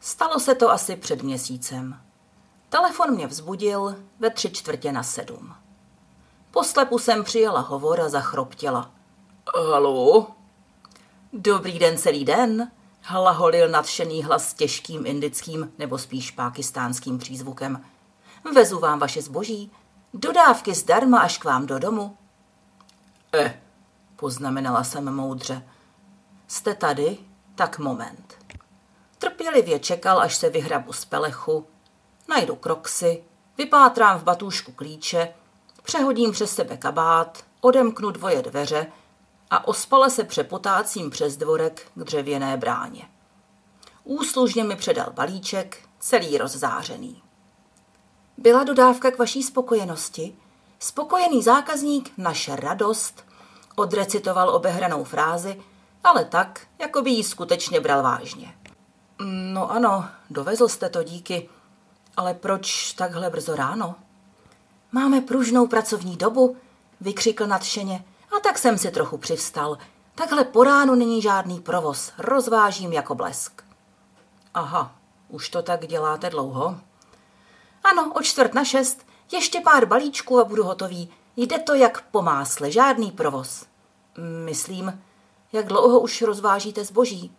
Stalo se to asi před měsícem. Telefon mě vzbudil ve tři čtvrtě na sedm. Poslepu jsem přijela hovor a zachroptěla. Halo? Dobrý den celý den, hlaholil nadšený hlas s těžkým indickým nebo spíš pákistánským přízvukem. Vezu vám vaše zboží, dodávky zdarma až k vám do domu. Eh, poznamenala jsem moudře. Jste tady? Tak moment. Trpělivě čekal, až se vyhrabu z pelechu, najdu kroxy, vypátrám v batůžku klíče, přehodím přes sebe kabát, odemknu dvoje dveře a ospale se přepotácím přes dvorek k dřevěné bráně. Úslužně mi předal balíček, celý rozzářený. Byla dodávka k vaší spokojenosti? Spokojený zákazník, naše radost, odrecitoval obehranou frázi, ale tak, jako by ji skutečně bral vážně. No ano, dovezl jste to díky, ale proč takhle brzo ráno? Máme pružnou pracovní dobu, vykřikl nadšeně, a tak jsem si trochu přivstal. Takhle po ránu není žádný provoz, rozvážím jako blesk. Aha, už to tak děláte dlouho? Ano, o čtvrt na šest, ještě pár balíčků a budu hotový. Jde to jak po másle, žádný provoz. Myslím, jak dlouho už rozvážíte zboží?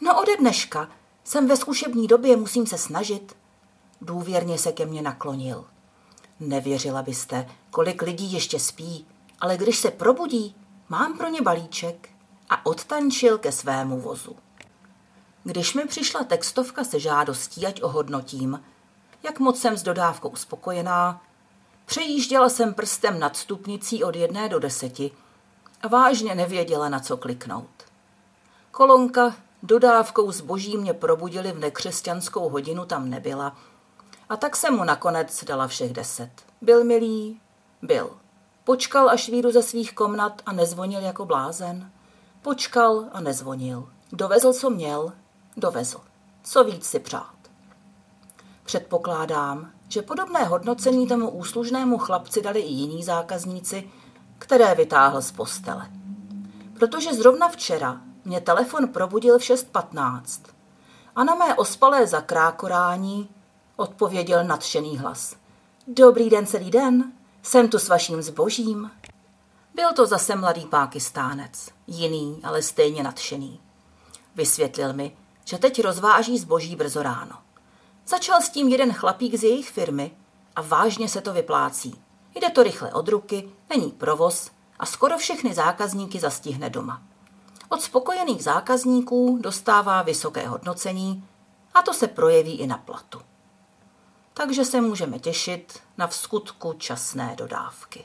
No ode dneška. Jsem ve zkušební době, musím se snažit. Důvěrně se ke mně naklonil. Nevěřila byste, kolik lidí ještě spí, ale když se probudí, mám pro ně balíček a odtančil ke svému vozu. Když mi přišla textovka se žádostí, ať ohodnotím, jak moc jsem s dodávkou spokojená, přejížděla jsem prstem nad stupnicí od jedné do deseti a vážně nevěděla, na co kliknout. Kolonka dodávkou zboží mě probudili v nekřesťanskou hodinu tam nebyla a tak jsem mu nakonec dala všech deset. Byl milý? Byl. Počkal, až výjdu ze svých komnat a nezvonil jako blázen. Počkal a nezvonil. Dovezl, co měl, dovezl. Co víc si přát. Předpokládám, že podobné hodnocení tomu úslužnému chlapci dali i jiní zákazníci, které vytáhl z postele. Protože zrovna včera mě telefon probudil v 6.15 a na mé ospalé zakrákorání odpověděl nadšený hlas. Dobrý den celý den, jsem tu s vaším zbožím. Byl to zase mladý pákistánec, jiný, ale stejně nadšený. Vysvětlil mi, že teď rozváží zboží brzo ráno. Začal s tím jeden chlapík z jejich firmy a vážně se to vyplácí. Jde to rychle od ruky, není provoz a skoro všechny zákazníky zastihne doma. Od spokojených zákazníků dostává vysoké hodnocení a to se projeví i na platu takže se můžeme těšit na vskutku časné dodávky.